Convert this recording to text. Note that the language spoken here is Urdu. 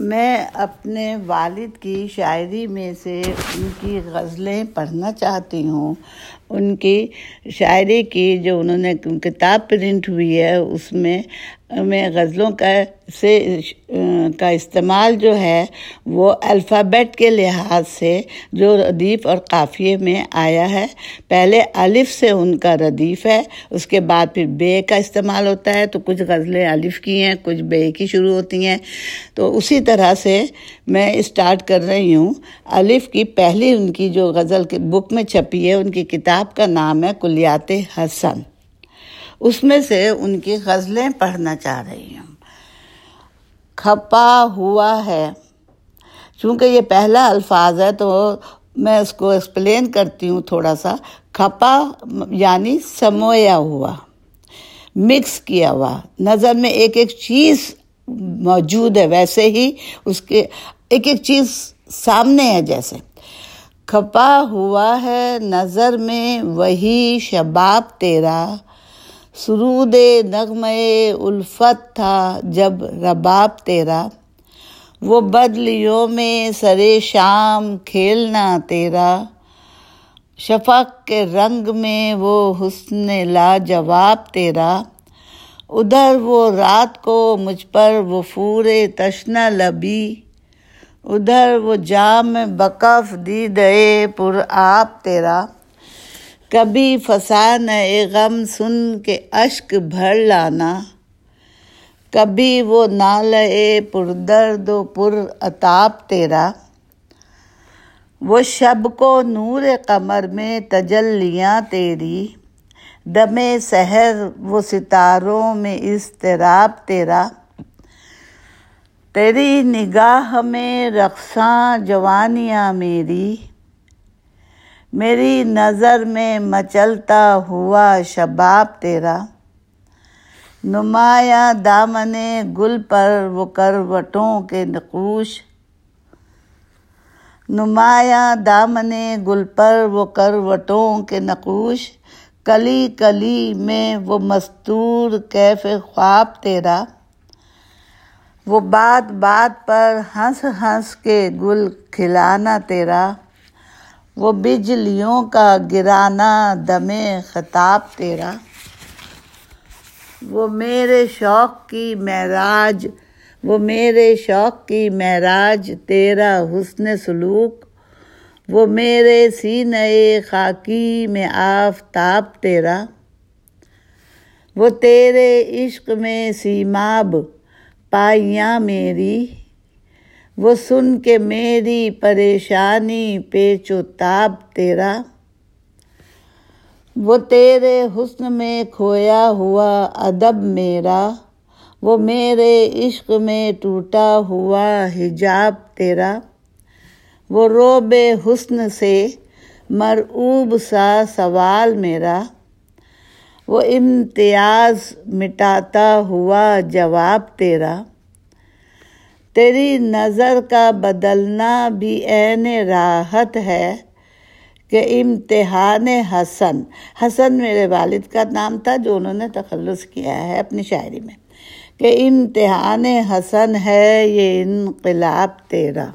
میں اپنے والد کی شاعری میں سے ان کی غزلیں پڑھنا چاہتی ہوں۔ ان کی شاعری کی جو انہوں نے کتاب پرنٹ ہوئی ہے، اس میں میں غزلوں کا سے، کا استعمال جو ہے وہ الفابیٹ کے لحاظ سے جو ردیف اور قافیے میں آیا ہے۔ پہلے الف سے ان کا ردیف ہے، اس کے بعد پھر بے کا استعمال ہوتا ہے۔ تو کچھ غزلیں الف کی ہیں، کچھ بے کی شروع ہوتی ہیں۔ تو اسی طرح سے میں اسٹارٹ کر رہی ہوں۔ الف کی پہلی ان کی جو غزل کے بک میں چھپی ہے، ان کی کتاب کا نام ہے کلیات حسن۔ اس میں سے ان کی غزلیں پڑھنا چاہ رہی ہوں۔ کھپا ہوا ہے۔ چونکہ یہ پہلا الفاظ ہے تو میں اس کو ایکسپلین کرتی ہوں تھوڑا سا۔ کھپا یعنی سمویا ہوا۔ مکس کیا ہوا۔ نظر میں ایک ایک چیز موجود ہے۔ ویسے ہی اس کے ایک ایک چیز سامنے ہے جیسے۔ کھپا ہوا ہے۔ نظر میں وہی شباب تیرا۔ سرود نغمے الفت تھا جب رباب تیرا، وہ بدلیوں میں سرے شام کھیلنا تیرا۔ شفق کے رنگ میں وہ حسن لاجواب تیرا۔ ادھر وہ رات کو مجھ پر وہ فورے تشنا لبی۔ ادھر وہ جام بکف دی دے پر آپ تیرا۔ کبھی فسان اے غم سن کے اشک بھر لانا۔ کبھی وہ نال اے پر درد و پر اتاب تیرا۔ وہ شب کو نور قمر میں تجلیاں تیری۔ دم سحر وہ ستاروں میں اضطراب تیرا۔ تیری نگاہ میں رقصاں جوانیاں میری۔ میری نظر میں مچلتا ہوا شباب تیرا۔ نمایاں دامن گل پر وہ کروٹوں کے نقوش۔ نمایاں دامن گل پر وہ کروٹوں کے نقوش۔ کلی کلی میں وہ مستور کیف خواب تیرا۔ وہ بات بات پر ہنس ہنس کے گل کھلانا تیرا۔ وہ بجلیوں کا گرانا دم خطاب تیرا۔ وہ میرے شوق کی معراج، وہ میرے شوق کی معراج تیرا حسن سلوک۔ وہ میرے سینے خاکی میں آفتاب تیرا۔ وہ تیرے عشق میں سیماب، پائیاں میری۔ وہ سن کے میری پریشانی پیچ و تاب تیرا۔ وہ تیرے حسن میں کھویا ہوا ادب میرا۔ وہ میرے عشق میں ٹوٹا ہوا حجاب تیرا۔ وہ روب حسن سے مرعوب سا سوال میرا۔ وہ امتیاز مٹاتا ہوا جواب تیرا۔ تیری نظر کا بدلنا بھی عین راحت ہے کہ امتحان حسن۔ حسن میرے والد کا نام تھا جو انہوں نے تخلص کیا ہے اپنی شاعری میں کہ امتحان حسن ہے یہ انقلاب تیرا۔